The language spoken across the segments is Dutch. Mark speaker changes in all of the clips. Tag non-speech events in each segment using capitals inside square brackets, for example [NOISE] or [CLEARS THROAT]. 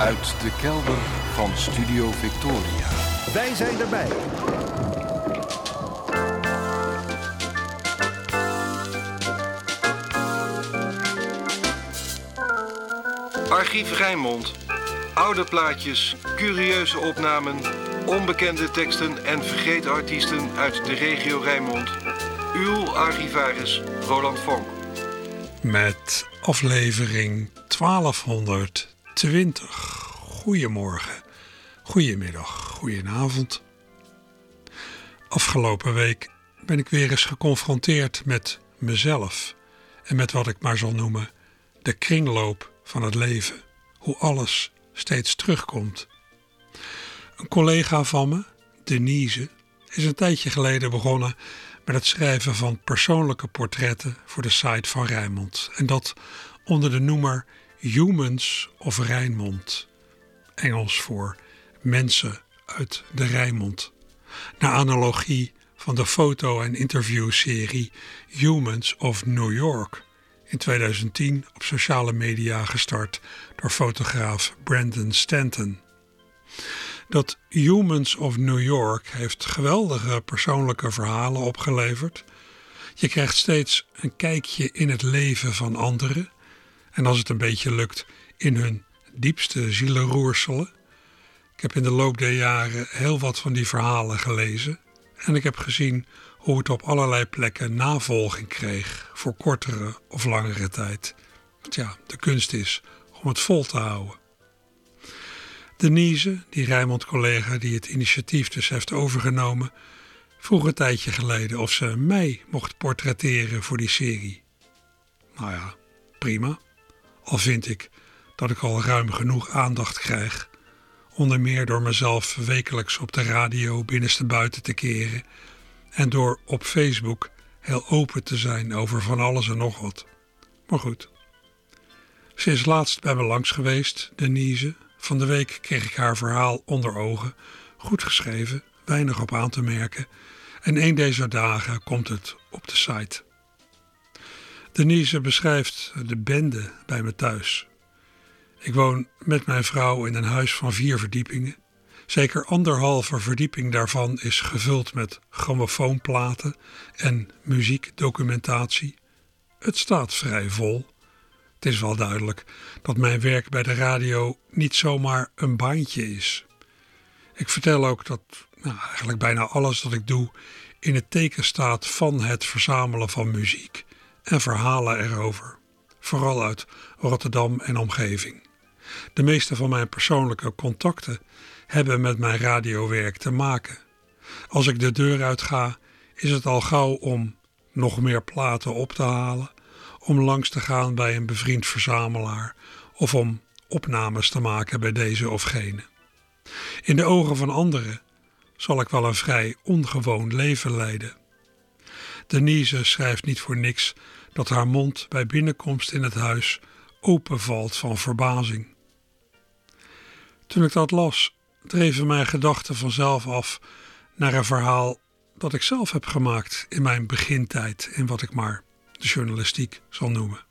Speaker 1: Uit de kelder van Studio Victoria.
Speaker 2: Wij zijn erbij.
Speaker 3: Archief Rijnmond. Oude plaatjes, curieuze opnamen, onbekende teksten en vergeten artiesten uit de regio Rijnmond. Uw archivaris Roland Vonk.
Speaker 4: Met aflevering 1220. Goedemorgen, goedemiddag, goedenavond. Afgelopen week ben ik weer eens geconfronteerd met mezelf en met wat ik maar zal noemen de kringloop van het leven. Hoe alles steeds terugkomt. Een collega van me, Denise, is een tijdje geleden begonnen met het schrijven van persoonlijke portretten voor de site van Rijnmond. En dat onder de noemer Humans of Rijnmond. Engels voor mensen uit de Rijnmond. Naar analogie van de foto- en interviewserie Humans of New York. In 2010 op sociale media gestart door fotograaf Brandon Stanton. Dat Humans of New York heeft geweldige persoonlijke verhalen opgeleverd. Je krijgt steeds een kijkje in het leven van anderen. En als het een beetje lukt, in hun diepste zielenroerselen. Ik heb in de loop der jaren heel wat van die verhalen gelezen. En ik heb gezien hoe het op allerlei plekken navolging kreeg voor kortere of langere tijd. Want ja, de kunst is om het vol te houden. Denise, die Rijmond-collega die het initiatief dus heeft overgenomen, vroeg een tijdje geleden of ze mij mocht portretteren voor die serie. Nou ja, prima. Al vind ik dat ik al ruim genoeg aandacht krijg. Onder meer door mezelf wekelijks op de radio binnenste buiten te keren en door op Facebook heel open te zijn over van alles en nog wat. Maar goed. Ze is laatst bij me langs geweest, Denise. Van de week kreeg ik haar verhaal onder ogen. Goed geschreven, weinig op aan te merken. En een deze dagen komt het op de site. Denise beschrijft de bende bij me thuis. Ik woon met mijn vrouw in een huis van vier verdiepingen. Zeker anderhalve verdieping daarvan is gevuld met grammofoonplaten en muziekdocumentatie. Het staat vrij vol. Het is wel duidelijk dat mijn werk bij de radio niet zomaar een baantje is. Ik vertel ook dat nou, eigenlijk bijna alles dat ik doe in het teken staat van het verzamelen van muziek en verhalen erover. Vooral uit Rotterdam en omgeving. De meeste van mijn persoonlijke contacten hebben met mijn radiowerk te maken. Als ik de deur uit ga, is het al gauw om nog meer platen op te halen, om langs te gaan bij een bevriend verzamelaar of om opnames te maken bij deze of gene. In de ogen van anderen zal ik wel een vrij ongewoon leven leiden. Denise schrijft niet voor niks dat haar mond bij binnenkomst in het huis openvalt van verbazing. Toen ik dat las, dreven mijn gedachten vanzelf af naar een verhaal dat ik zelf heb gemaakt in mijn begintijd in wat ik maar de journalistiek zal noemen.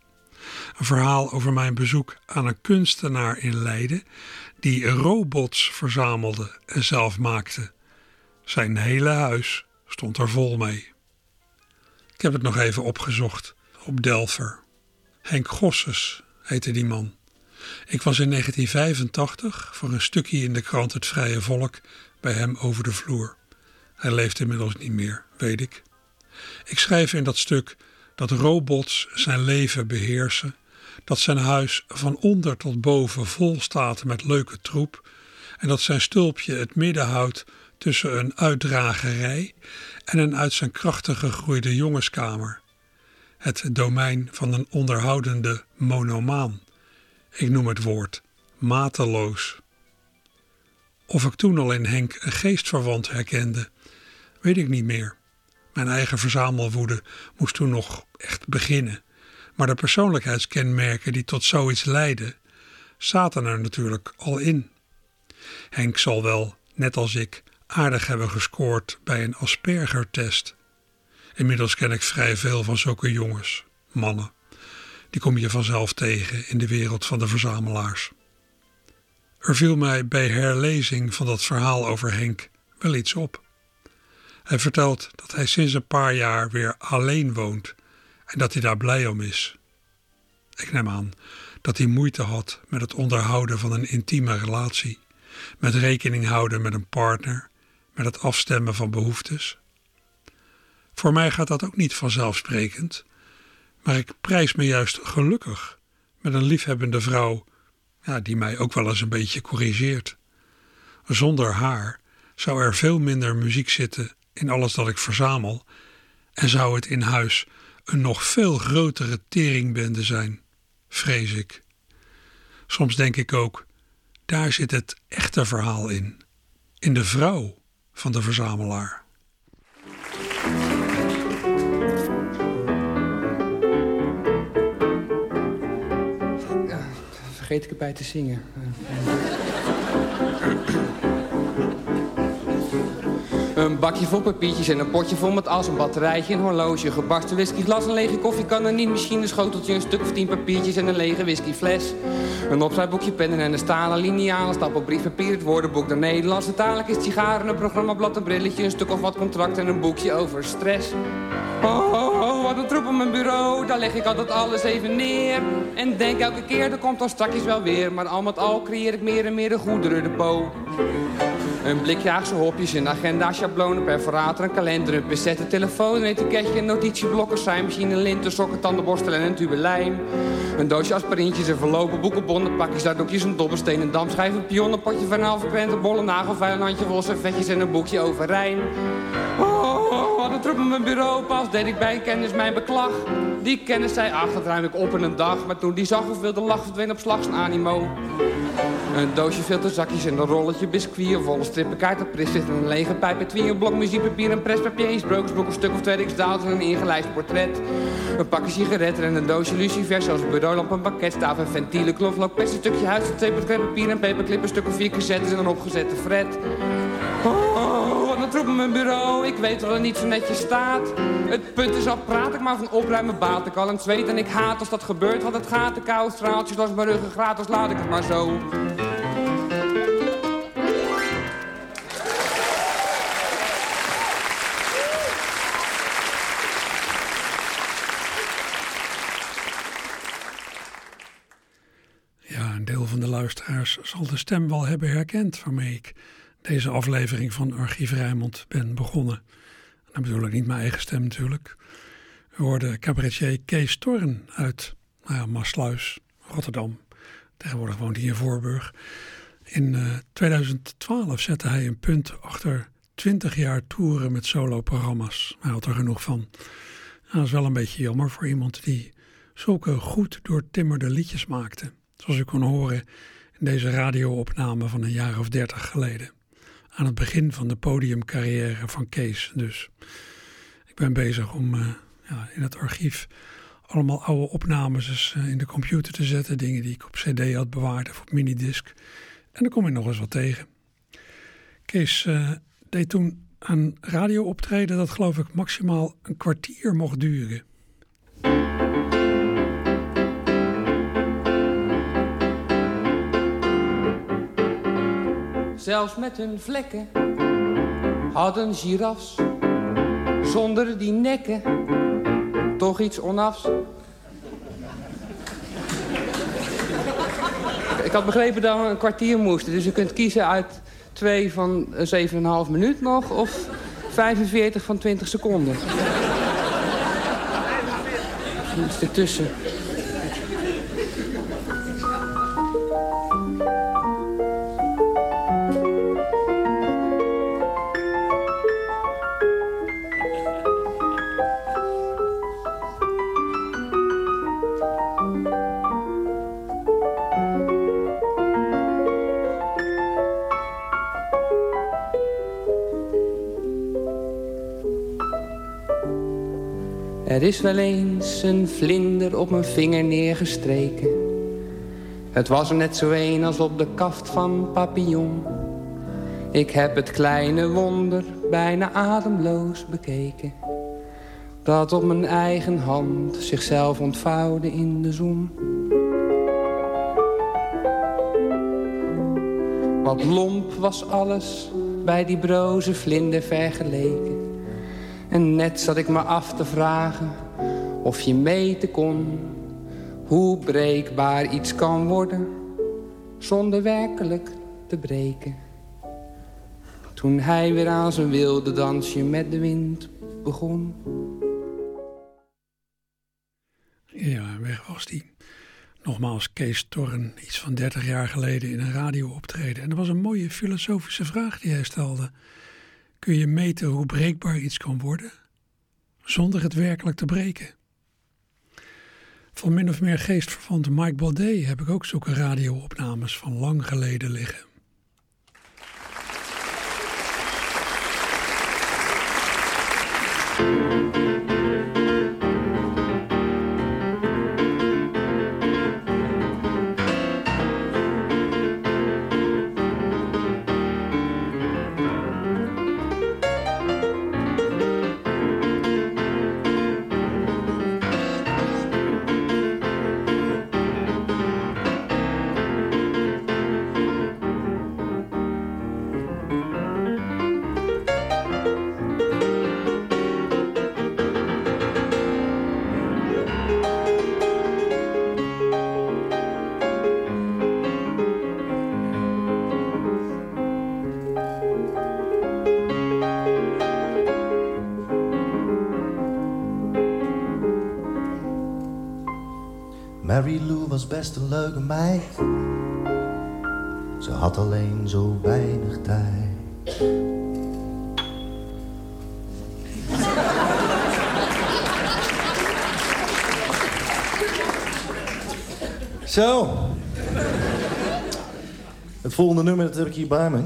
Speaker 4: Een verhaal over mijn bezoek aan een kunstenaar in Leiden die robots verzamelde en zelf maakte. Zijn hele huis stond er vol mee. Ik heb het nog even opgezocht op Delver. Henk Gosses heette die man. Ik was in 1985 voor een stukje in de krant Het Vrije Volk bij hem over de vloer. Hij leeft inmiddels niet meer, weet ik. Ik schrijf in dat stuk dat robots zijn leven beheersen, dat zijn huis van onder tot boven vol staat met leuke troep en dat zijn stulpje het midden houdt tussen een uitdragerij en een uit zijn krachten gegroeide jongenskamer. Het domein van een onderhoudende monomaan. Ik noem het woord mateloos. Of ik toen al in Henk een geestverwant herkende, weet ik niet meer. Mijn eigen verzamelwoede moest toen nog echt beginnen. Maar de persoonlijkheidskenmerken die tot zoiets leiden, zaten er natuurlijk al in. Henk zal wel, net als ik, aardig hebben gescoord bij een Asperger-test. Inmiddels ken ik vrij veel van zulke jongens, mannen. Die kom je vanzelf tegen in de wereld van de verzamelaars. Er viel mij bij herlezing van dat verhaal over Henk wel iets op. Hij vertelt dat hij sinds een paar jaar weer alleen woont en dat hij daar blij om is. Ik neem aan dat hij moeite had met het onderhouden van een intieme relatie, met rekening houden met een partner, met het afstemmen van behoeftes. Voor mij gaat dat ook niet vanzelfsprekend, maar ik prijs me juist gelukkig met een liefhebbende vrouw ja, die mij ook wel eens een beetje corrigeert. Zonder haar zou er veel minder muziek zitten in alles dat ik verzamel en zou het in huis een nog veel grotere teringbende zijn, vrees ik. Soms denk ik ook, daar zit het echte verhaal in, in de vrouw van de verzamelaar.
Speaker 2: vergeet ik erbij te zingen. [CLEARS THROAT] [CLEARS THROAT] Een bakje vol papiertjes en een potje vol met as, een batterijtje, een horloge, gebarsten whiskyglas, een lege koffiekan, een niet machine, een schoteltje, een stuk of tien papiertjes en een lege whiskyfles. Een opschrijfboekje, pennen en een stalen liniaal, een stapel briefpapier, het woordenboek der Nederlandse taal, een sigaren, een programmablad, een brilletje, een stuk of wat contract en een boekje over stress. Oh, oh, wat een troep op mijn bureau, daar leg ik altijd alles even neer. En denk elke keer, dat komt dan straks wel weer. Maar al met al creëer ik meer en meer de po. Een blikjaagse hopjes, een agenda, schablonen, perforator, een kalender, een bezette telefoon, een etiketje, een notitieblokken, zijmachine, linten, sokken, tandenborstel en een tube lijm. Een doosje aspirintjes, een verlopen boekenbonden, pakjes, doekjes, een dobbelsteen, een damschijf, een pion, een potje van halve kwent, een bolle nagelfeil, een handje vol vetjes en een boekje over. Een troep op mijn bureau, pas deed ik bij kennis mijn beklag. Die kennis zei, ach, dat ruim ik op in een dag. Maar toen die zag hoeveel de lach verdween op slag zijn animo. Een doosje filterzakjes en een rolletje biscuit. Een volle strippenkaart, een pris en een lege pijp. Twee, een blok muziekpapier, een prespapier, een sprookjesboek, een stuk of twee riksdaals en een ingelijst portret. Een pakje sigaretten en een doosje lucifers. Zoals een bureaulamp, een pakketstaaf, een ventiele, knoflook, pest, een stukje huis, een twee papier, een paperclip, een stuk of vier cassettes en een opgezette fret. Oh, een troep op mijn bureau. Ik weet wel niet zo netjes staat. Het punt is al praat ik maar van opruimen baat ik al een zweet en ik haat als dat gebeurt. Want het gaat de koude straaltjes langs mijn ruggen gratis, laat ik het maar zo.
Speaker 4: Ja, een deel van de luisteraars zal de stem wel hebben herkend waarmee ik deze aflevering van Archief Rijmond ben begonnen. En dan bedoel ik niet mijn eigen stem natuurlijk. We hoorden cabaretier Kees Torren uit nou ja, Rotterdam. Tegenwoordig woont hij in Voorburg. In 2012 eh, zette hij een punt achter 20 jaar toeren met solo-programma's. Hij had er genoeg van. dat is wel een beetje jammer voor iemand die zulke goed doortimmerde liedjes maakte. Zoals u kon horen in deze radioopname van een jaar of dertig geleden aan het begin van de podiumcarrière van Kees. Dus ik ben bezig om uh, ja, in het archief allemaal oude opnames eens, uh, in de computer te zetten. Dingen die ik op cd had bewaard of op minidisc. En dan kom ik nog eens wat tegen. Kees uh, deed toen een radiooptreden dat geloof ik maximaal een kwartier mocht duren.
Speaker 2: Zelfs met hun vlekken, hadden girafs zonder die nekken toch iets onafs. Ik had begrepen dat we een kwartier moesten, dus je kunt kiezen uit twee van 7,5 minuut nog of 45 van 20 seconden. Iets ertussen. Is wel eens een vlinder op mijn vinger neergestreken. Het was er net zo een als op de kaft van papillon. Ik heb het kleine wonder bijna ademloos bekeken. Dat op mijn eigen hand zichzelf ontvouwde in de zon. Wat lomp was alles bij die broze vlinder vergeleken. En net zat ik me af te vragen of je meten kon... hoe breekbaar iets kan worden zonder werkelijk te breken. Toen hij weer aan zijn wilde dansje met de wind begon.
Speaker 4: Ja, weg was die. Nogmaals, Kees Torren, iets van 30 jaar geleden in een radio optreden. En er was een mooie filosofische vraag die hij stelde. Kun je meten hoe breekbaar iets kan worden, zonder het werkelijk te breken? Van min of meer geestverwante Mike Baudet heb ik ook zulke radioopnames van lang geleden liggen.
Speaker 5: Was best een leuke meid. Ze had alleen zo weinig tijd. Zo. Het volgende nummer dat heb ik hier bij me.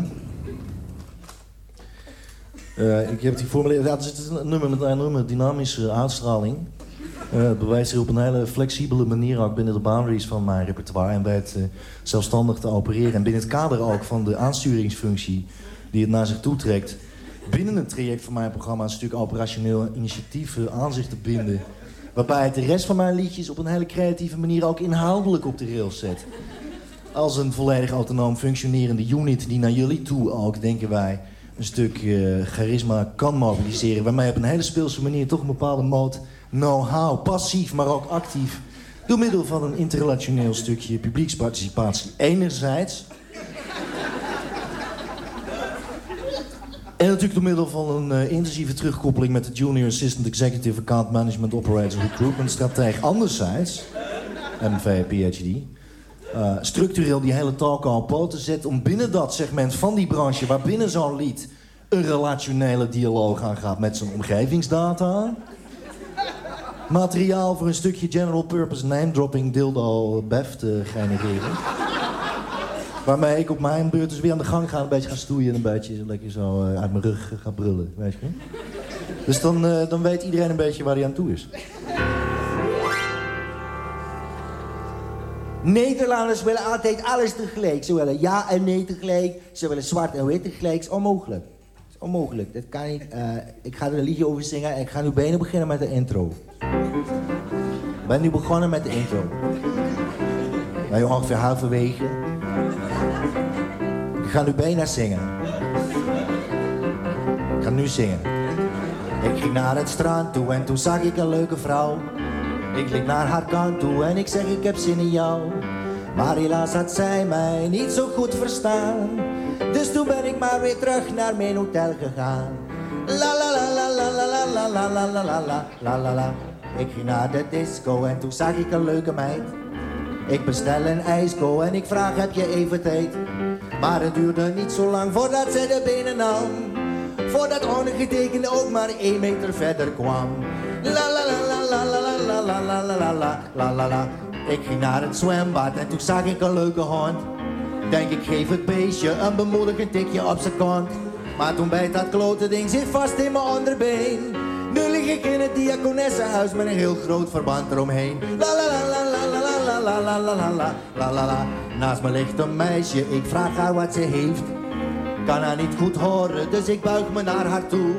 Speaker 5: Uh, ik heb het hier voor het een nummer met een enorme dynamische uitstraling. Uh, bewijst zich op een hele flexibele manier ook binnen de boundaries van mijn repertoire. En bij het uh, zelfstandig te opereren. En binnen het kader ook van de aansturingsfunctie die het naar zich toetrekt. Binnen het traject van mijn programma is natuurlijk operationeel initiatieven aan zich te binden. Waarbij het de rest van mijn liedjes op een hele creatieve manier ook inhoudelijk op de rails zet. Als een volledig autonoom functionerende unit die naar jullie toe ook, denken wij, een stuk charisma kan mobiliseren. Waarmee op een hele speelse manier toch een bepaalde mode know-how, passief, maar ook actief... door middel van een interrelationeel stukje publieksparticipatie enerzijds... En natuurlijk door middel van een uh, intensieve terugkoppeling met de Junior Assistant Executive Account Management Operator Recruitment Strategie. Anderzijds, MV, PhD, uh, structureel die hele talk al poten zet om binnen dat segment van die branche, waar binnen zo'n lied een relationele dialoog aangaat met zijn omgevingsdata, materiaal voor een stukje general purpose name dropping dildo bef te genereren. Waarmee ik op mijn beurt dus weer aan de gang ga, een beetje ga stoeien en een beetje lekker zo uh, uit mijn rug ga brullen, weet je. Dus dan, uh, dan weet iedereen een beetje waar hij aan toe is. Nederlanders willen altijd alles tegelijk. Ze willen ja en nee tegelijk. Ze willen zwart en wit tegelijk. is onmogelijk. is onmogelijk. Dat kan niet. Uh, ik ga er een liedje over zingen en ik ga nu bijna beginnen met de intro. Ik ben nu begonnen met de intro. Ben je ongeveer halverwege. Ik ga nu bijna zingen. Ik ga nu zingen. Ik ging naar het strand toe en toen zag ik een leuke vrouw. Ik liep naar haar kant toe en ik zeg ik heb zin in jou. Maar helaas had zij mij niet zo goed verstaan. Dus toen ben ik maar weer terug naar mijn hotel gegaan. La la la la la la la la la la la la la la la. Ik ging naar de disco en toen zag ik een leuke meid. Ik bestel een ijsko en ik vraag heb je even tijd. Maar het duurde niet zo lang voordat zij de benen nam. Voordat ongetekende ook maar één meter verder kwam. La la la la la la la la la la la la la la. Ik ging naar het zwembad en toen zag ik een leuke hond. Denk ik geef het beestje een bemoedigend tikje op zijn kont. Maar toen bijt dat klote ding zich vast in mijn onderbeen. Nu lig ik in het diakonessenhuis met een heel groot verband eromheen. La la la la la la la la la la la la la la. Naast me ligt een meisje, ik vraag haar wat ze heeft. Kan haar niet goed horen, dus ik buig me naar haar toe.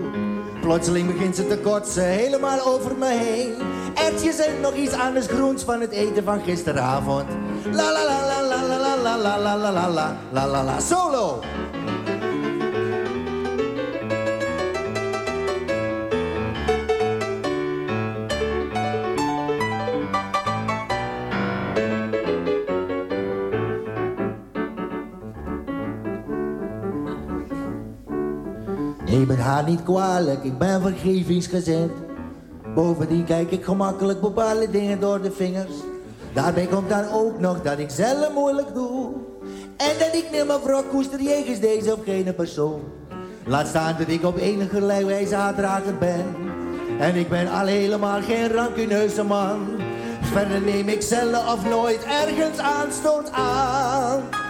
Speaker 5: Plotseling begint ze te kotsen, helemaal over me heen. Ertjes en nog iets anders groens van het eten van gisteravond. La la la la la la la la la la la la la la solo. Haar niet kwalijk, ik ben vergevingsgezind. Bovendien kijk ik gemakkelijk bepaalde dingen door de vingers. Daarbij komt dan ook nog dat ik zelf moeilijk doe. En dat ik mijn wrok koester jegens deze of gene persoon. Laat staan dat ik op enige wijze haatdrager ben. En ik ben al helemaal geen rancuneuze man. Verder neem ik zelden of nooit ergens aanstoot aan.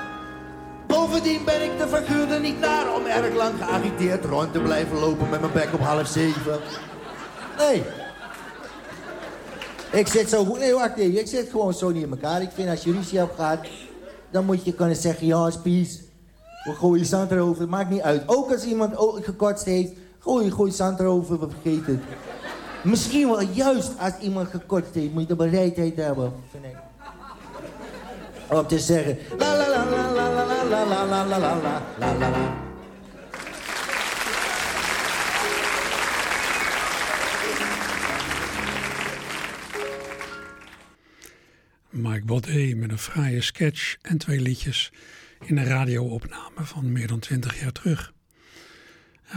Speaker 5: Bovendien ben ik de figuur niet naar om erg lang geagiteerd rond te blijven lopen met mijn bek op half zeven. Nee. Ik zit zo goed. Nee, wacht even. Ik zit gewoon zo niet in elkaar. Ik vind als je ruzie hebt gehad, dan moet je kunnen zeggen: ja, spies. We gooien zand erover. Maakt niet uit. Ook als iemand gekotst heeft, gooi, gooi zand erover. We vergeten het. Misschien wel juist als iemand gekotst heeft, moet je de bereidheid hebben, vind ik. Om te zeggen: la la la la la la la la la la la la la.
Speaker 4: Mike Baudet met een fraaie sketch en twee liedjes in een radioopname van meer dan twintig jaar terug.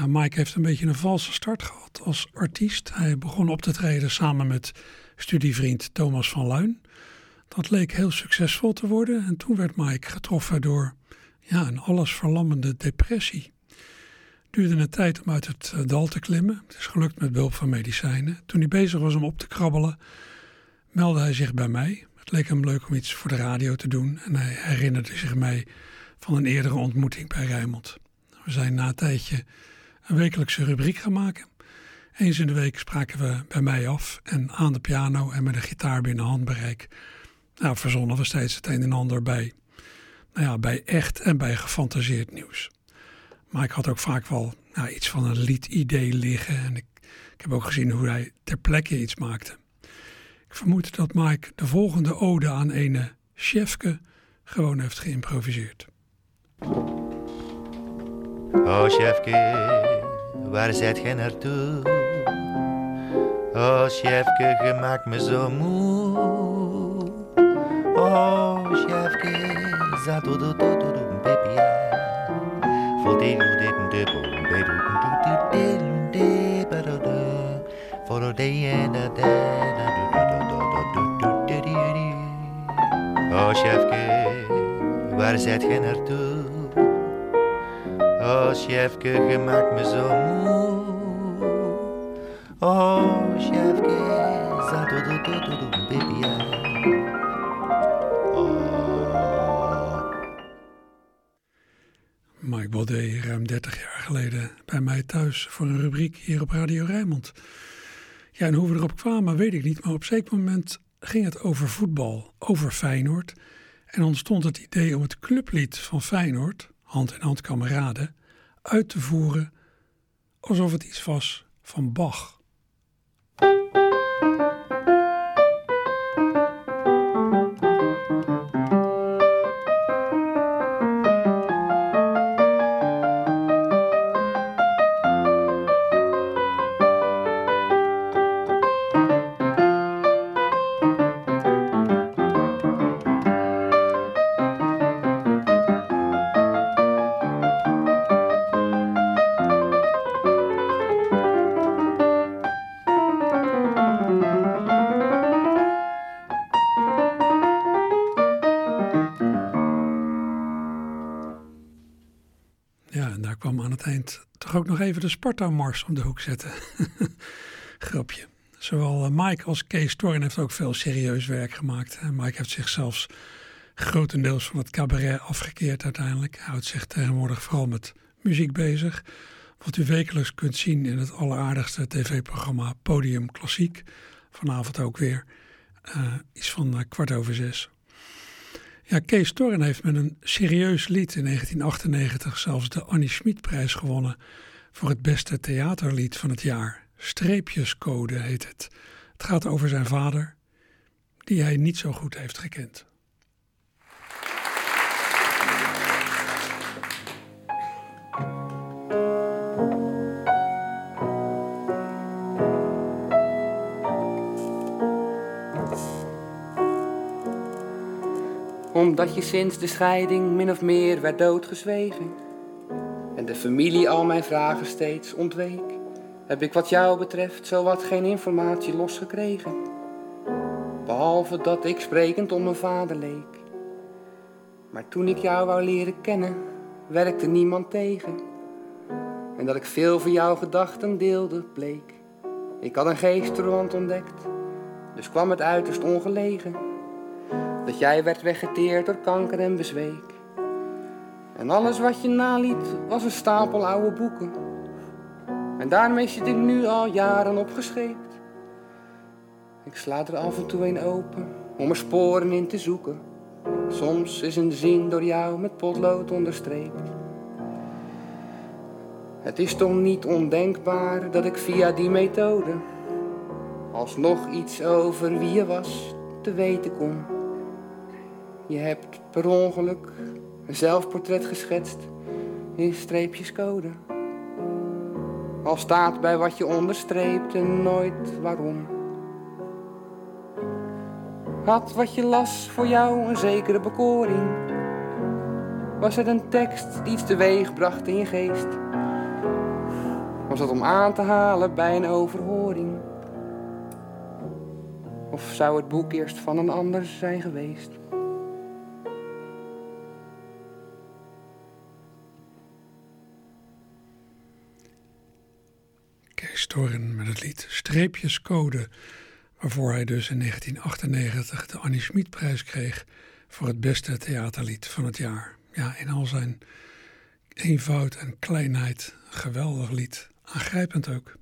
Speaker 4: Mike heeft een beetje een valse start gehad als artiest. Hij begon op te treden samen met studievriend Thomas van Luin. Dat leek heel succesvol te worden en toen werd Mike getroffen door ja, een allesverlammende depressie. Duurde een tijd om uit het dal te klimmen. Het is gelukt met behulp van medicijnen. Toen hij bezig was om op te krabbelen, meldde hij zich bij mij. Het leek hem leuk om iets voor de radio te doen en hij herinnerde zich mij van een eerdere ontmoeting bij Rijmond. We zijn na een tijdje een wekelijkse rubriek gaan maken. Eens in de week spraken we bij mij af en aan de piano en met een gitaar binnen handbereik. Nou, verzonnen we steeds het een en ander bij, nou ja, bij echt en bij gefantaseerd nieuws. Maar ik had ook vaak wel nou, iets van een liedidee liggen en ik, ik heb ook gezien hoe hij ter plekke iets maakte. Ik vermoed dat Mike de volgende ode aan ene Chefke gewoon heeft geïmproviseerd.
Speaker 6: Oh chefke, waar zit gij naartoe? Oh chefke, je maakt me zo moe. Oh, chefke, waar do je naartoe? Oh, chefke, do do me zo moe.
Speaker 4: Thuis voor een rubriek hier op Radio Rijnmond. Ja, en hoe we erop kwamen weet ik niet, maar op een zeker moment ging het over voetbal, over Feyenoord. En ontstond het idee om het clublied van Feyenoord, Hand in Hand Kameraden, uit te voeren alsof het iets was van Bach. De Sparta-mars om de hoek zetten. [LAUGHS] Grapje. Zowel eh, Mike als Kees Torin heeft ook veel serieus werk gemaakt. Mike heeft zich zelfs grotendeels van het cabaret afgekeerd uiteindelijk. Hij houdt zich tegenwoordig vooral met muziek bezig. Wat u wekelijks kunt zien in het alleraardigste tv-programma Podium Klassiek. Vanavond ook weer. Uh, iets van uh, kwart over zes. Ja, Kees Torren heeft met een serieus lied in 1998 zelfs de Annie Schmid-prijs gewonnen voor het beste theaterlied van het jaar. Streepjescode heet het. Het gaat over zijn vader, die hij niet zo goed heeft gekend.
Speaker 2: Omdat je sinds de scheiding min of meer werd doodgezwegen en de familie al mijn vragen steeds ontweek. Heb ik wat jou betreft zowat geen informatie losgekregen. Behalve dat ik sprekend om mijn vader leek. Maar toen ik jou wou leren kennen, werkte niemand tegen. En dat ik veel van jouw gedachten deelde, bleek. Ik had een geestverwant ontdekt, dus kwam het uiterst ongelegen. Dat jij werd weggeteerd door kanker en bezweek. En alles wat je naliet was een stapel oude boeken. En daarmee zit ik nu al jaren opgescheept. Ik sla er af en toe een open om er sporen in te zoeken. Soms is een zin door jou met potlood onderstreept. Het is toch niet ondenkbaar dat ik via die methode alsnog iets over wie je was te weten kom. Je hebt per ongeluk een zelfportret geschetst in streepjescode. Al staat bij wat je onderstreept en nooit waarom. Had wat je las voor jou een zekere bekoring? Was het een tekst die iets teweeg bracht in je geest? Was dat om aan te halen bij een overhoring? Of zou het boek eerst van een ander zijn geweest?
Speaker 4: Met het lied Streepjescode, waarvoor hij dus in 1998 de Annie Schmid-prijs kreeg voor het beste theaterlied van het jaar. Ja, in al zijn eenvoud en kleinheid, geweldig lied, aangrijpend ook.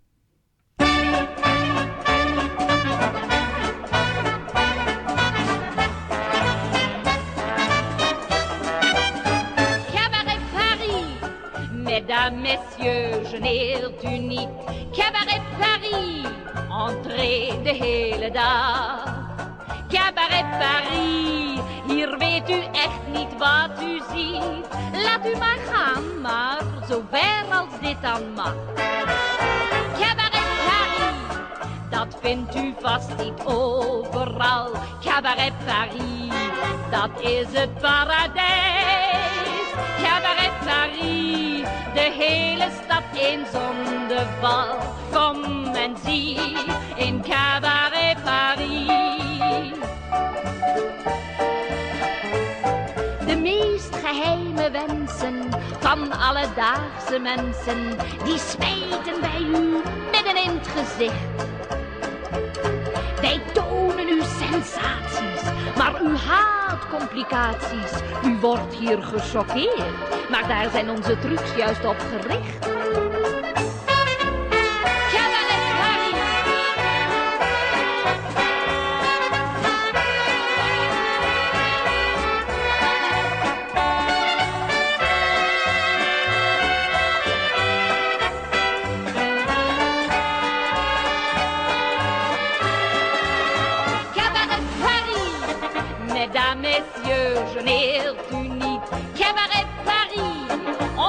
Speaker 7: Mesdames, messieurs, geneert u niet. Cabaret Paris, entree de hele dag. Cabaret Paris, hier weet u echt niet wat u ziet. Laat u maar gaan, maar zo ver als dit dan mag. Cabaret Paris, dat vindt u vast niet overal. Cabaret Paris, dat is het paradijs. Cabaret de hele stad in zondeval. Kom en zie in Cabaret Paris. De meest geheime wensen van alledaagse mensen, die smijten bij u midden in het gezicht. Sensaties, maar u haat complicaties. U wordt hier gechoqueerd, maar daar zijn onze trucs juist op gericht. Geneert u niet. Cabaret Paris,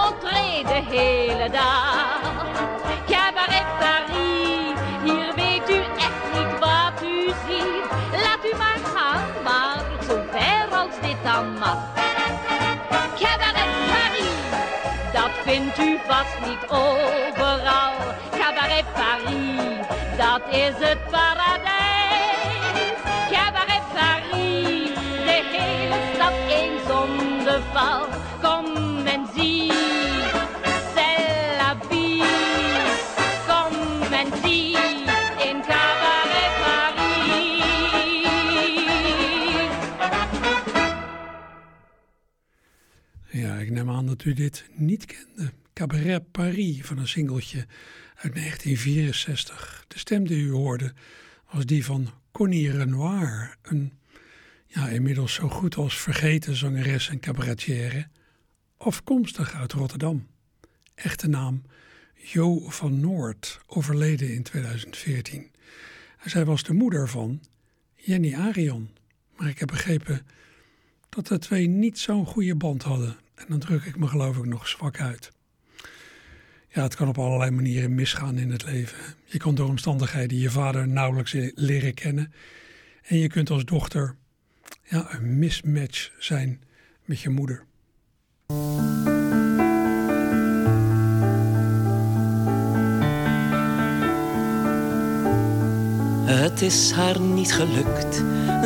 Speaker 7: entree de hele dag. Cabaret Paris, hier weet u echt niet wat u ziet. Laat u maar gaan, maar zo ver als dit dan mag. Cabaret Paris, dat vindt u vast niet overal. Cabaret Paris, dat is het paradijs. Kom en zie, c'est la vie. Kom en zie in Cabaret Paris.
Speaker 4: Ja, ik neem aan dat u dit niet kende. Cabaret Paris van een singeltje uit 1964. De stem die u hoorde was die van Connie Renoir, een ja, inmiddels zo goed als vergeten zangeres en cabaretière, afkomstig uit Rotterdam. Echte naam Jo van Noord, overleden in 2014. En zij was de moeder van Jenny Arion. Maar ik heb begrepen dat de twee niet zo'n goede band hadden. En dan druk ik me geloof ik nog zwak uit. Ja, het kan op allerlei manieren misgaan in het leven. Je kan door omstandigheden je vader nauwelijks leren kennen. En je kunt als dochter ja, een mismatch zijn met je moeder.
Speaker 8: Het is haar niet gelukt,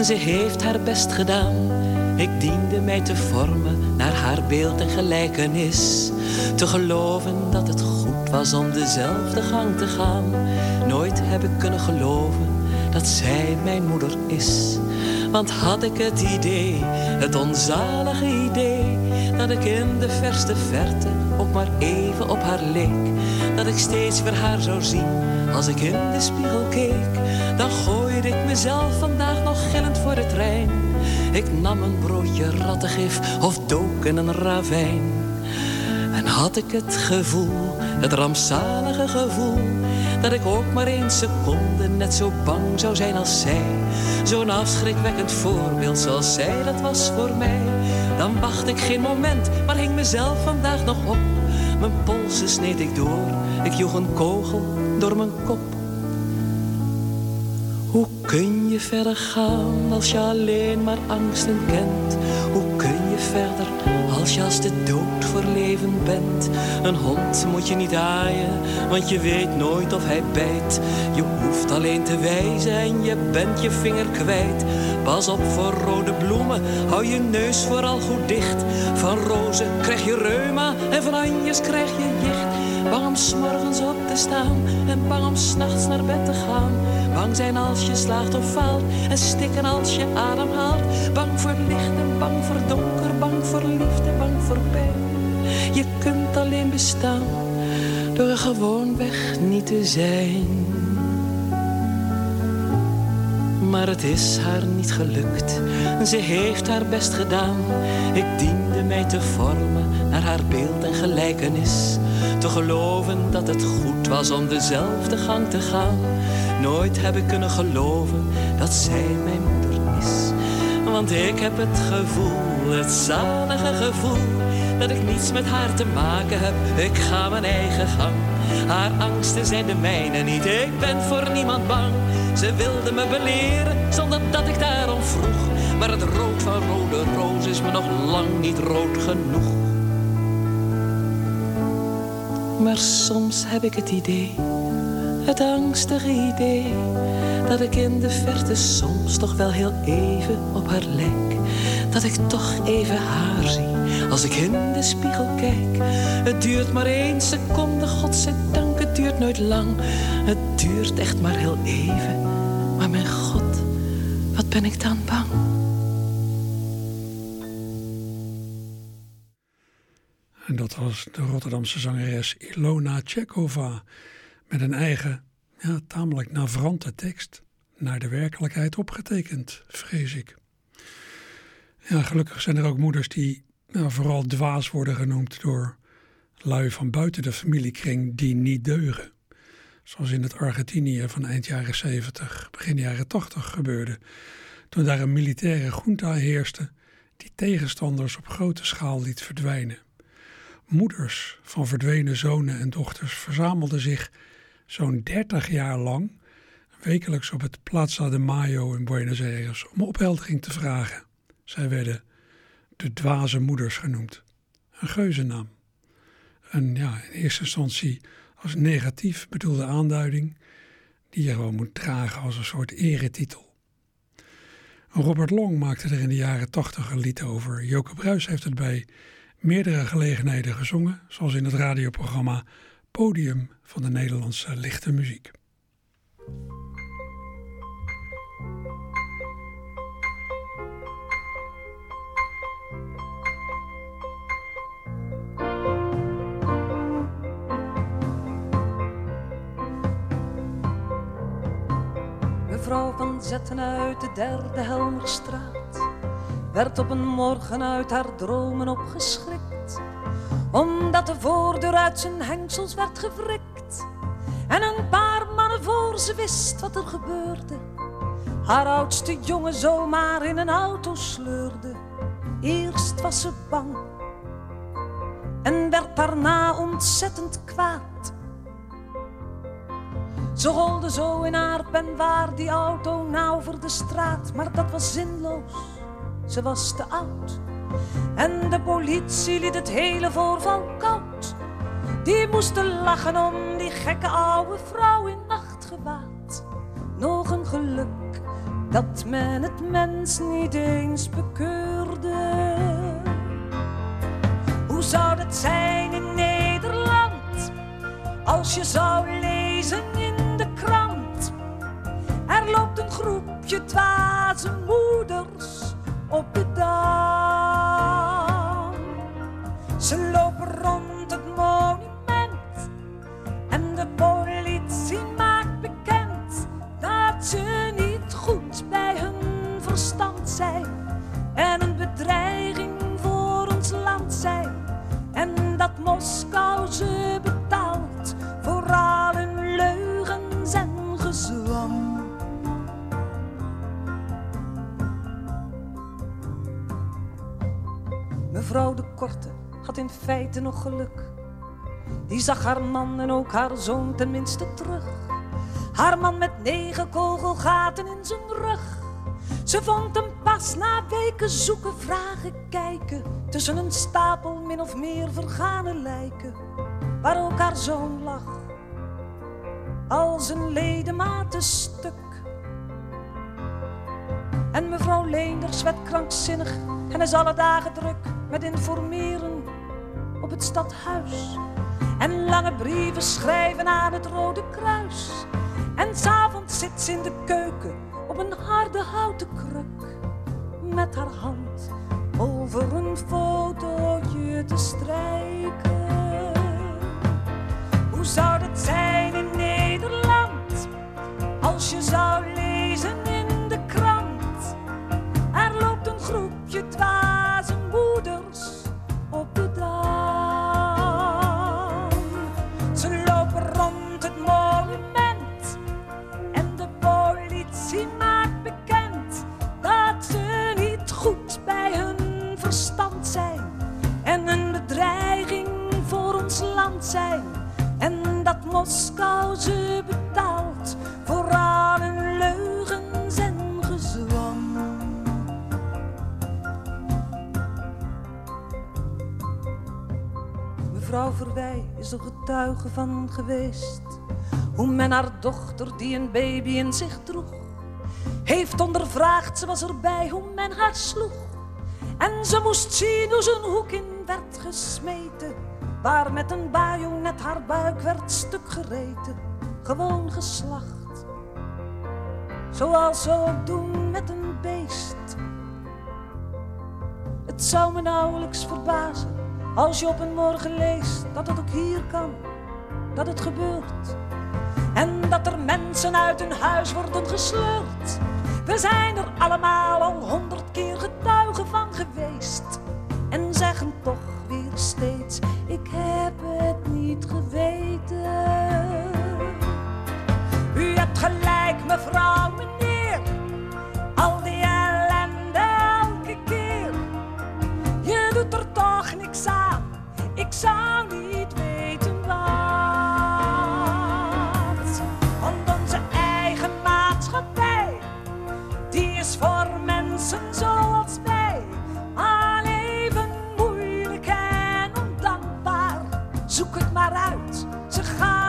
Speaker 8: ze heeft haar best gedaan. Ik diende mij te vormen naar haar beeld en gelijkenis. Te geloven dat het goed was om dezelfde gang te gaan. Nooit heb ik kunnen geloven dat zij mijn moeder is. Want had ik het idee, het onzalige idee, dat ik in de verste verte ook maar even op haar leek. Dat ik steeds weer haar zou zien als ik in de spiegel keek. Dan gooide ik mezelf vandaag nog gillend voor de trein. Ik nam een broodje rattengif of dook in een ravijn. En had ik het gevoel, het rampzalige gevoel, dat ik ook maar één seconde net zo bang zou zijn als zij. Zo'n afschrikwekkend voorbeeld zoals zij dat was voor mij. Dan wacht ik geen moment, maar hing mezelf vandaag nog op. Mijn polsen sneed ik door, ik joeg een kogel door mijn kop. Hoe kun je verder gaan als je alleen maar angsten kent? Hoe kun verder als je als de dood voor leven bent? Een hond moet je niet aaien, want je weet nooit of hij bijt. Je hoeft alleen te wijzen en je bent je vinger kwijt. Pas op voor rode bloemen, hou je neus vooral goed dicht. Van rozen krijg je reuma en van anjes krijg je jicht. Bang om s'morgens op te staan en bang om s'nachts naar bed te gaan. Bang zijn als je slaagt of faalt en stikken als je ademhaalt. Bang voor licht en bang voor donker, bang voor liefde, bang voor pijn. Je kunt alleen bestaan door er gewoonweg niet te zijn. Maar het is haar niet gelukt, ze heeft haar best gedaan. Ik diende mij te vormen naar haar beeld en gelijkenis. Te geloven dat het goed was om dezelfde gang te gaan. Nooit heb ik kunnen geloven dat zij mijn moeder is. Want ik heb het gevoel, het zalige gevoel, dat ik niets met haar te maken heb. Ik ga mijn eigen gang. Haar angsten zijn de mijne niet, ik ben voor niemand bang. Ze wilde me beleren, zonder dat ik daarom vroeg. Maar het rood van rode roos is me nog lang niet rood genoeg. Maar soms heb ik het idee, het angstige idee, dat ik in de verte soms toch wel heel even op haar lijk. Dat ik toch even haar zie als ik in de spiegel kijk. Het duurt maar één seconde, godzijdank, het duurt nooit lang. Het duurt echt maar heel even. Maar mijn god, wat ben ik dan bang.
Speaker 4: Dat was de Rotterdamse zangeres Ilona Tchekova. Met een eigen, ja, tamelijk navrante tekst. Naar de werkelijkheid opgetekend, vrees ik. Ja, gelukkig zijn er ook moeders die nou, vooral dwaas worden genoemd door lui van buiten de familiekring die niet deugen. Zoals in het Argentinië van eind jaren 70, begin jaren 80 gebeurde. Toen daar een militaire junta heerste die tegenstanders op grote schaal liet verdwijnen. Moeders van verdwenen zonen en dochters verzamelden zich zo'n 30 jaar lang wekelijks op het Plaza de Mayo in Buenos Aires om opheldering te vragen. Zij werden de dwaze moeders genoemd. Een geuzennaam. Een ja, in eerste instantie als negatief bedoelde aanduiding die je gewoon moet dragen als een soort eretitel. Robert Long maakte er in de jaren tachtig een lied over. Joke Bruis heeft het bij meerdere gelegenheden gezongen, zoals in het radioprogramma Podium van de Nederlandse lichte muziek.
Speaker 9: Mevrouw van Zetten uit de derde Helmerstraat werd op een morgen uit haar dromen opgeschrikt, omdat de voordeur uit zijn hengsels werd gewrikt en een paar mannen voor ze wist wat er gebeurde. Haar oudste jongen zomaar in een auto sleurde. Eerst was ze bang en werd daarna ontzettend kwaad. Ze rolde zo in haar pen waar die auto nou over de straat, maar dat was zinloos. Ze was te oud. En de politie liet het hele voorval koud. Die moesten lachen om die gekke oude vrouw in nachtgewaad. Nog een geluk dat men het mens niet eens bekeurde. Hoe zou het zijn in Nederland als je zou lezen in de krant? Er loopt een groepje dwaze moeders op de dam. Die zag haar man en ook haar zoon tenminste terug. Haar man met negen kogelgaten in zijn rug. Ze vond hem pas na weken zoeken, vragen, kijken. Tussen een stapel min of meer vergane lijken. Waar ook haar zoon lag. Als een ledematen stuk. En mevrouw Leenders werd krankzinnig en is alle dagen druk met informeren op het stadhuis. En lange brieven schrijven aan het Rode Kruis. En s'avonds zit ze in de keuken op een harde houten kruk. Met haar hand over een fotootje te strijken. Hoe zou het zijn in Nederland als je zou lezen Moskou ze betaalt voor al hun leugens en gezwam. Mevrouw Verwij is er getuige van geweest. Hoe men haar dochter, die een baby in zich droeg, heeft ondervraagd. Ze was erbij hoe men haar sloeg. En ze moest zien hoe een hoek in werd gesmeten. Waar met een bajonet haar buik werd stuk gereten. Gewoon geslacht. Zoals ze ook doen met een beest. Het zou me nauwelijks verbazen als je op een morgen leest dat het ook hier kan, dat het gebeurt. En dat er mensen uit hun huis worden gesleurd. We zijn er allemaal al honderd keer getuigen van geweest. En zeggen toch weer steeds, zou niet weten wat. Want onze eigen maatschappij, die is voor mensen zoals wij. Al even moeilijk en ondankbaar. Zoek het maar uit, ze gaan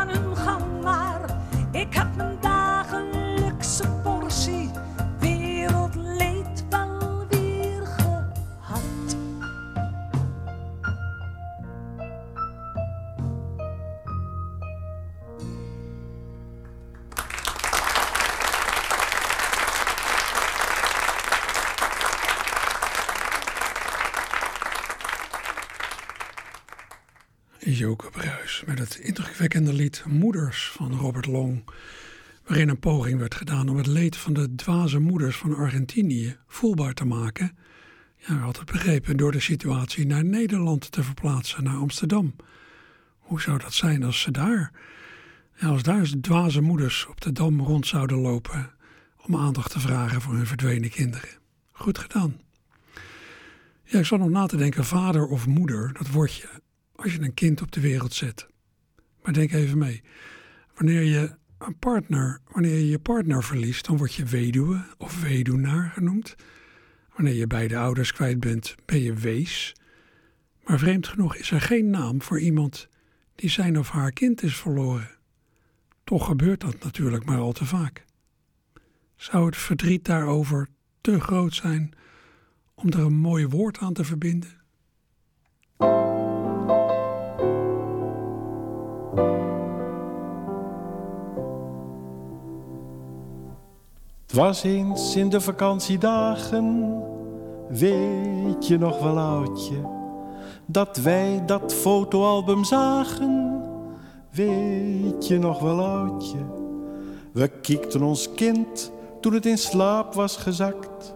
Speaker 4: indrukwekkende lied Moeders van Robert Long, waarin een poging werd gedaan om het leed van de dwaze moeders van Argentinië voelbaar te maken. Ja, had het begrepen door de situatie naar Nederland te verplaatsen, naar Amsterdam. Hoe zou dat zijn als ze daar, als daar dwaze moeders op de dam rond zouden lopen om aandacht te vragen voor hun verdwenen kinderen? Goed gedaan. Ja, ik zat nog na te denken, vader of moeder, dat woordje als je een kind op de wereld zet. Maar denk even mee. Wanneer je een partner, wanneer je je partner verliest, dan word je weduwe of weduwnaar genoemd. Wanneer je beide ouders kwijt bent, ben je wees. Maar vreemd genoeg is er geen naam voor iemand die zijn of haar kind is verloren. Toch gebeurt dat natuurlijk maar al te vaak. Zou het verdriet daarover te groot zijn om er een mooi woord aan te verbinden?
Speaker 10: Het was eens in de vakantiedagen, weet je nog wel oudje, dat wij dat fotoalbum zagen, weet je nog wel oudje. We kiekten ons kind toen het in slaap was gezakt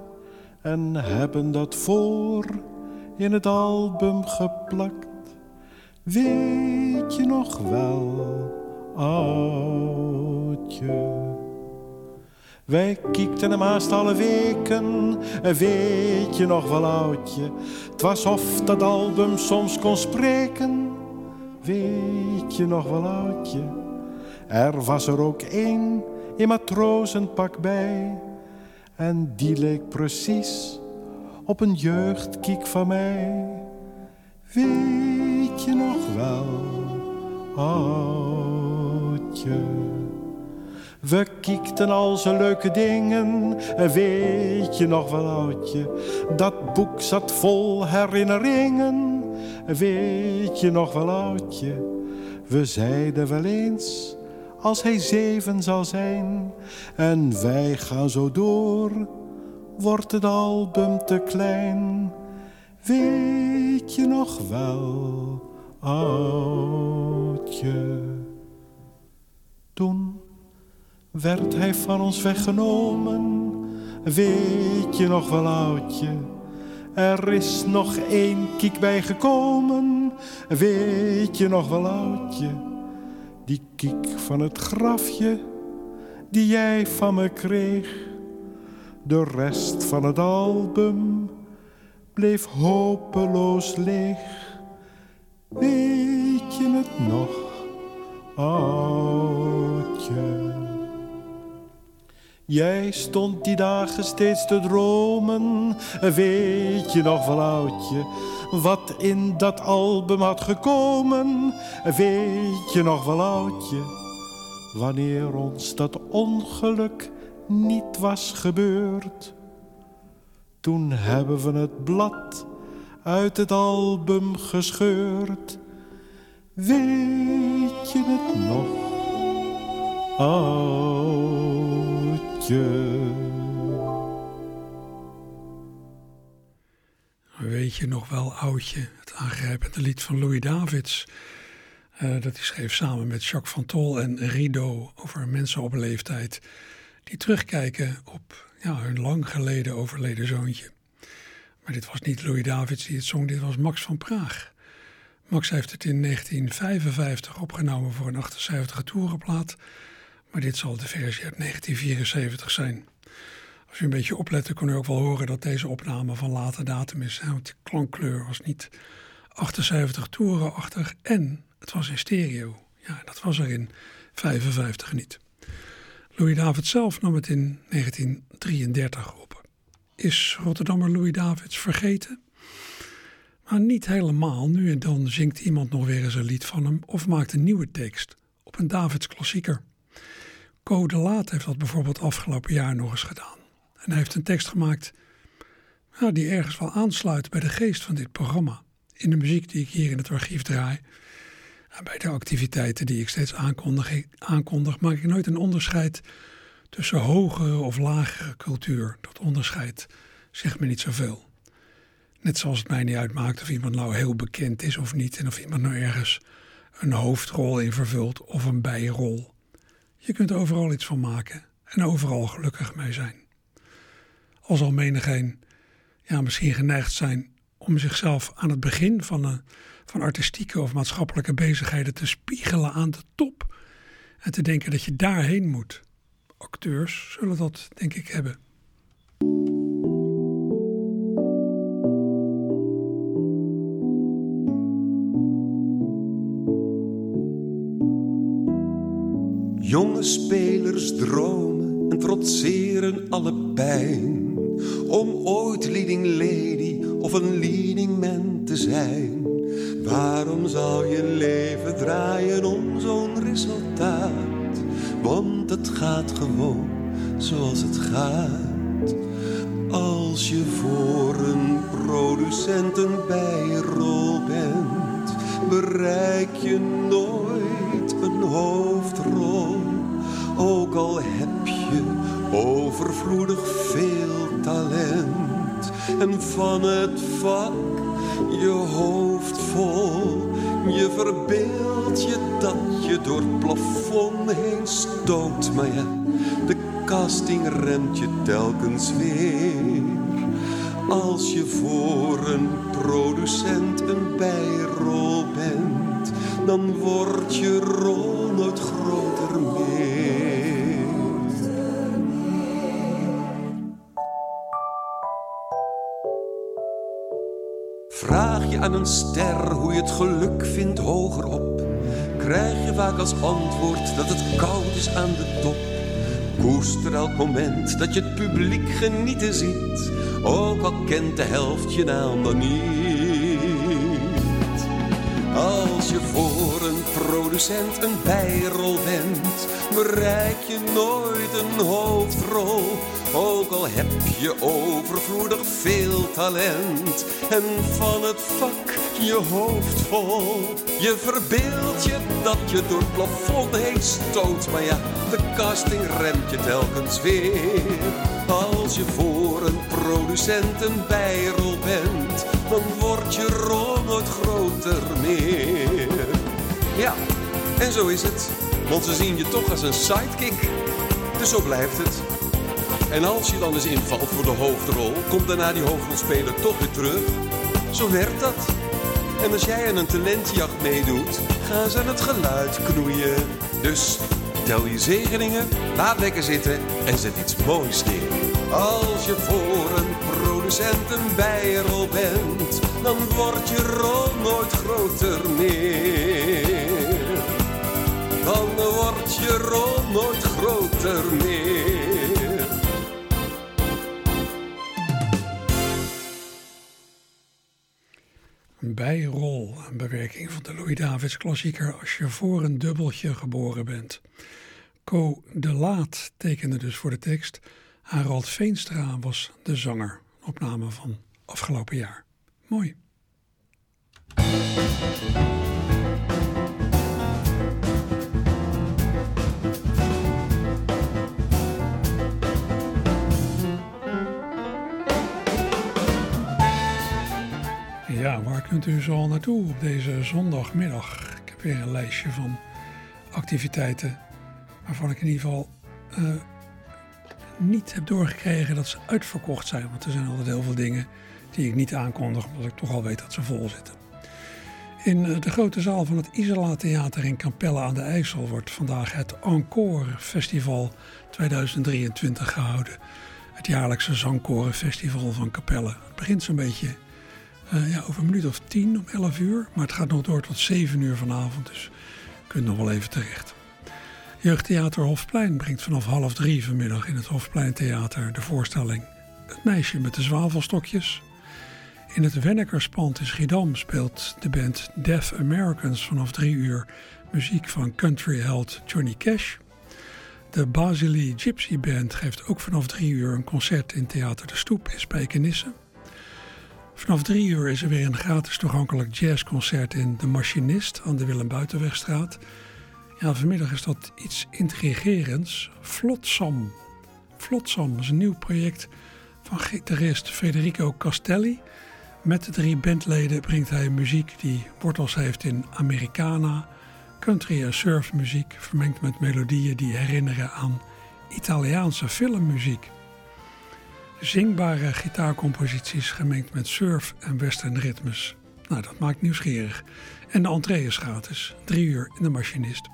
Speaker 10: en hebben dat voor in het album geplakt. Weet je nog wel, oudje? Wij kiekten hem haast alle weken, weet je nog wel oudje? Het was of dat album soms kon spreken, weet je nog wel oudje? Er was er ook één in matrozenpak bij, en die leek precies op een jeugdkiek van mij. Weet je nog wel, oudje? We kiekten al zijn leuke dingen, weet je nog wel oudje? Dat boek zat vol herinneringen, weet je nog wel oudje? We zeiden wel eens, als hij zeven zal zijn, en wij gaan zo door, wordt het album te klein. Weet je nog wel, oudje? Toen werd hij van ons weggenomen. Weet je nog wel, oudje? Er is nog één kiek bijgekomen. Weet je nog wel, oudje? Die kiek van het grafje die jij van me kreeg. De rest van het album bleef hopeloos leeg. Weet je het nog, oudje? Jij stond die dagen steeds te dromen, weet je nog wel oudje, wat in dat album had gekomen, weet je nog wel oudje, wanneer ons dat ongeluk niet was gebeurd. Toen hebben we het blad uit het album gescheurd, weet je het nog, oudje?
Speaker 4: Weet je nog wel, oudje, het aangrijpende lied van Louis Davids. Uh, dat hij schreef samen met Jacques van Tol en Rido over mensen op leeftijd. Die terugkijken op ja, hun lang geleden overleden zoontje. Maar dit was niet Louis Davids die het zong, dit was Max van Praag. Max heeft het in 1955 opgenomen voor een 78 toerenplaat. Maar dit zal de versie uit 1974 zijn. Als u een beetje oplette, kon u ook wel horen dat deze opname van late datum is. Want de klankkleur was niet 78 toerenachtig en het was in stereo. Ja, dat was er in 55 niet. Louis Davids zelf nam het in 1933 op. Is Rotterdammer Louis Davids vergeten? Maar niet helemaal. Nu en dan zingt iemand nog weer eens een lied van hem of maakt een nieuwe tekst op een Davids klassieker. Code Laat heeft dat bijvoorbeeld afgelopen jaar nog eens gedaan. En hij heeft een tekst gemaakt ja, die ergens wel aansluit bij de geest van dit programma. In de muziek die ik hier in het archief draai. En bij de activiteiten die ik steeds aankondig, aankondig, maak ik nooit een onderscheid tussen hogere of lagere cultuur. Dat onderscheid zegt me niet zoveel. Net zoals het mij niet uitmaakt of iemand nou heel bekend is of niet. En of iemand nou ergens een hoofdrol in vervult of een bijrol. Je kunt overal iets van maken en overal gelukkig mee zijn. Al zal menigeen ja, misschien geneigd zijn om zichzelf aan het begin van, een, van artistieke of maatschappelijke bezigheden te spiegelen aan de top. En te denken dat je daarheen moet. Acteurs zullen dat denk ik hebben.
Speaker 11: Jonge spelers dromen en trotseren alle pijn. om ooit leading lady of een leading man te zijn. Waarom zou je leven draaien om zo'n resultaat? Want het gaat gewoon zoals het gaat. Als je voor een producent een bijrol bent, bereik je nooit een hoofdrol. Ook al heb je overvloedig veel talent en van het vak je hoofd Je verbeeld je dat je door het plafond heen stoot, maar ja, de casting remt je telkens weer. Als je voor een producent een bijrol bent, dan wordt je rol nooit groter Aan een ster hoe je het geluk vindt hogerop, krijg je vaak als antwoord dat het koud is aan de top. Koester elk moment dat je het publiek genieten ziet, ook al kent de helft je naam dan niet. Als je voor een producent een bijrol bent, bereik je nooit een hoofdrol. Ook al heb je overvloedig veel talent en van het vak je hoofd vol. Je verbeeld je dat je door het plafond heen stoot, maar ja, de casting remt je telkens weer. Als je voor een producent een bijrol bent, dan wordt je rol nooit groter meer. Ja, en zo is het, want ze zien je toch als een sidekick. Dus zo blijft het. En als je dan eens invalt voor de hoofdrol, komt daarna die hoofdrolspeler toch weer terug. Zo werkt dat. En als jij aan een talentjacht meedoet, gaan ze aan het geluid knoeien. Dus tel je zegeningen, laat lekker zitten en zet iets moois neer. Als je voor een producent een bijrol bent, dan wordt je rol nooit groter meer. Dan wordt je rol nooit groter meer.
Speaker 4: bijrol, een bewerking van de Louis Davids klassieker Als je voor een dubbeltje geboren bent. Co de Laat tekende dus voor de tekst. Harald Veenstra was de zanger. Opname van afgelopen jaar. Mooi. Ja, waar kunt u zo naartoe op deze zondagmiddag? Ik heb weer een lijstje van activiteiten waarvan ik in ieder geval uh, niet heb doorgekregen dat ze uitverkocht zijn. Want er zijn altijd heel veel dingen die ik niet aankondig, omdat ik toch al weet dat ze vol zitten. In eh, de grote zaal van het Isola Theater in Capelle aan de IJssel wordt vandaag het Encore Festival 2023 gehouden. Het jaarlijkse zangkorenfestival van Capelle. Het begint zo'n beetje uh, ja, over een minuut of tien, om 11 uur. Maar het gaat nog door tot 7 uur vanavond, dus je kunt nog wel even terecht. Jeugdtheater Hofplein brengt vanaf half drie vanmiddag in het Hofpleintheater de voorstelling Het meisje met de zwavelstokjes. In het Wennekerspand in Schiedam speelt de band Deaf Americans vanaf drie uur muziek van country held Johnny Cash. De Basili Gypsy Band geeft ook vanaf drie uur een concert in Theater de Stoep in Spijkenisse. Vanaf drie uur is er weer een gratis toegankelijk jazzconcert in De Machinist aan de Willem Buitenwegstraat. Ja, vanmiddag is dat iets intrigerends. Flotsam. Flotsam is een nieuw project van gitarist Federico Castelli. Met de drie bandleden brengt hij muziek die wortels heeft in Americana, country en surfmuziek, vermengd met melodieën die herinneren aan Italiaanse filmmuziek. Zingbare gitaarcomposities gemengd met surf- en westernritmes. Nou, dat maakt nieuwsgierig. En de entree is gratis, drie uur in de machinist.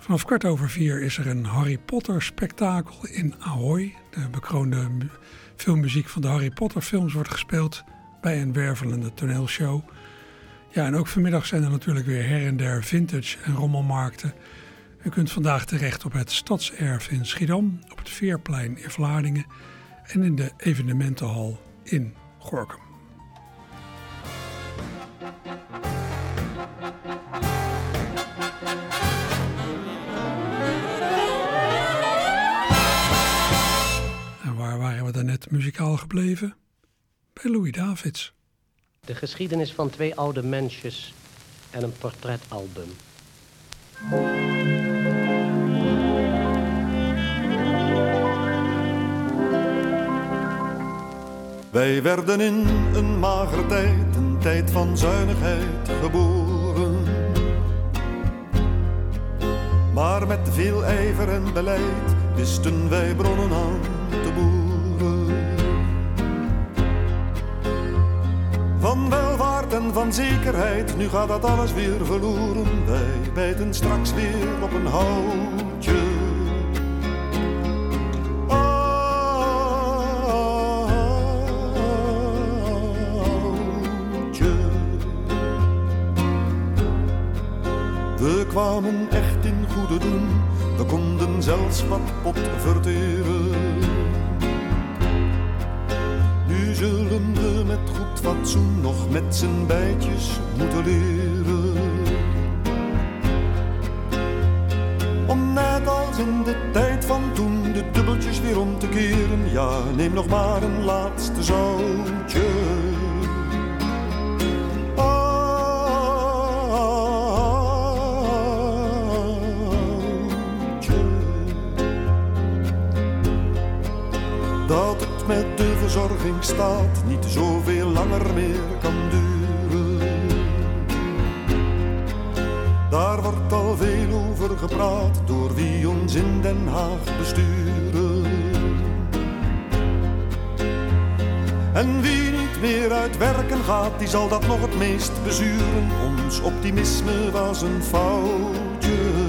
Speaker 4: Vanaf kwart over vier is er een Harry Potter spektakel in Ahoy. De bekroonde filmmuziek van de Harry Potter films wordt gespeeld bij een wervelende toneelshow. Ja, en ook vanmiddag zijn er natuurlijk weer her en der vintage en rommelmarkten. U kunt vandaag terecht op het Stadserf in Schiedam, op het Veerplein in Vlaardingen en in de evenementenhal in Gorkum. We daarnet muzikaal gebleven? Bij Louis Davids.
Speaker 12: De geschiedenis van twee oude mensjes en een portretalbum.
Speaker 13: Wij werden in een magere tijd, een tijd van zuinigheid geboren. Maar met veel ijver en beleid wisten wij bronnen aan te boeren. Van welvaart en van zekerheid, nu gaat dat alles weer verloren. Wij bijten straks weer op een houtje. Houtje. We kwamen echt in goede doen, we konden zelfs wat pot. Zullen we met goed fatsoen nog met z'n bijtjes moeten leren. Om net als in de tijd van toen de dubbeltjes weer om te keren. Ja, neem nog maar een laatste zoutje. Oudje. Dat het met de verzorging staat niet zoveel langer meer kan duren. Daar wordt al veel over gepraat door wie ons in Den Haag besturen. En wie niet meer uit werken gaat, die zal dat nog het meest bezuren. Ons optimisme was een foutje.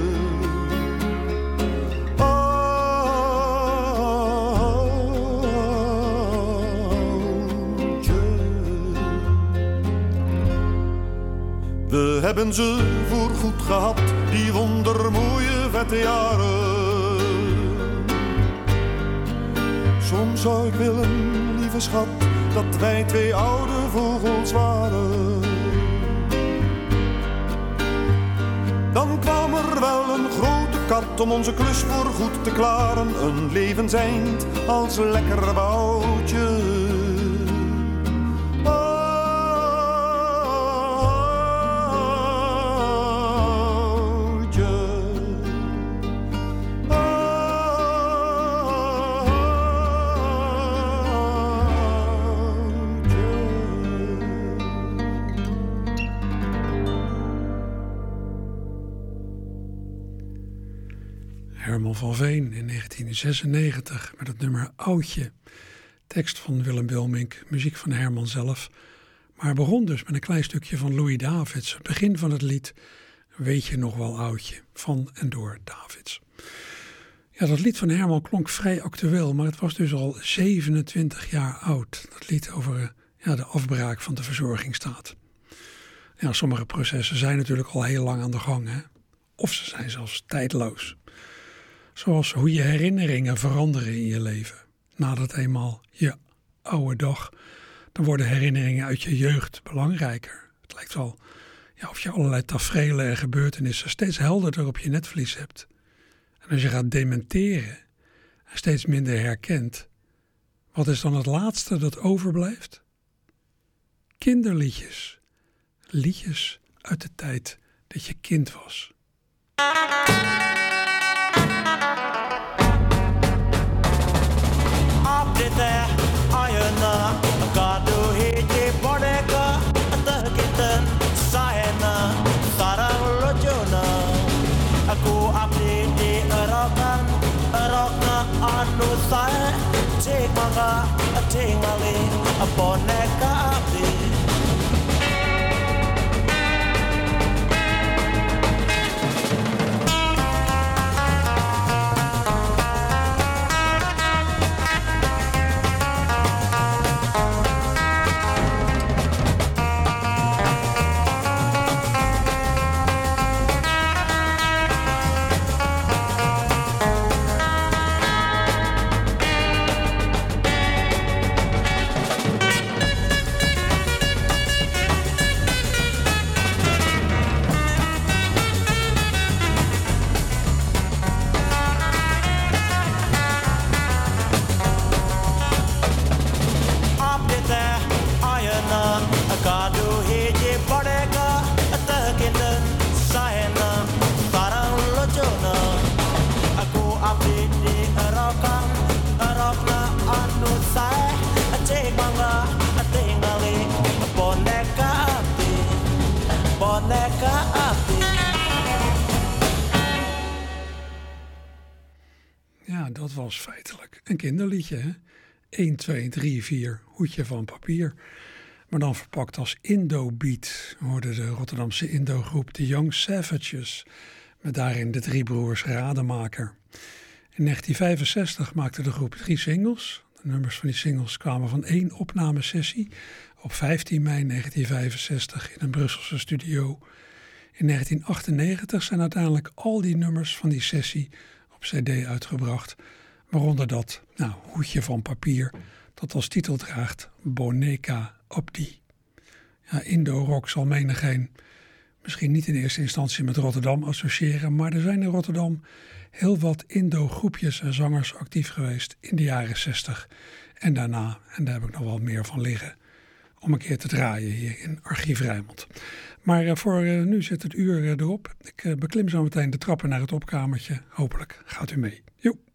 Speaker 13: Hebben ze voorgoed gehad, die wondermooie vette jaren. Soms zou ik willen, lieve schat, dat wij twee oude vogels waren. Dan kwam er wel een grote kat om onze klus voorgoed te klaren. Een levenseind als lekker boutje.
Speaker 4: 1996 met het nummer Oudje. Tekst van Willem Wilmink, muziek van Herman zelf. Maar begon dus met een klein stukje van Louis Davids. Het begin van het lied Weet je nog wel oudje, van en door Davids. Ja, dat lied van Herman klonk vrij actueel, maar het was dus al 27 jaar oud. Dat lied over eh, ja, de afbraak van de verzorgingsstaat. Ja, sommige processen zijn natuurlijk al heel lang aan de gang, hè? of ze zijn zelfs tijdloos. Zoals hoe je herinneringen veranderen in je leven. Nadat eenmaal je oude dag, dan worden herinneringen uit je jeugd belangrijker. Het lijkt wel ja, of je allerlei tafereelen en gebeurtenissen steeds helderder op je netvlies hebt. En als je gaat dementeren en steeds minder herkent, wat is dan het laatste dat overblijft? Kinderliedjes. Liedjes uit de tijd dat je kind was. Een kinderliedje. Hè? 1, 2, 3, 4, hoedje van papier. Maar dan verpakt als Indo-beat hoorde de Rotterdamse Indo-groep The Young Savages. Met daarin de drie broers Rademaker. In 1965 maakte de groep drie singles. De nummers van die singles kwamen van één opnamesessie op 15 mei 1965 in een Brusselse studio. In 1998 zijn uiteindelijk al die nummers van die sessie op CD uitgebracht, waaronder dat nou, hoedje van papier dat als titel draagt Boneca Opti. Ja, Indo-rock zal menigeen misschien niet in eerste instantie met Rotterdam associëren, maar er zijn in Rotterdam heel wat Indo-groepjes en zangers actief geweest in de jaren 60 en daarna. En daar heb ik nog wel meer van liggen om een keer te draaien hier in Archief Rijnmond. Maar uh, voor uh, nu zit het uur uh, erop. Ik beklim zo meteen de trappen naar het opkamertje. Hopelijk gaat u mee. Joep.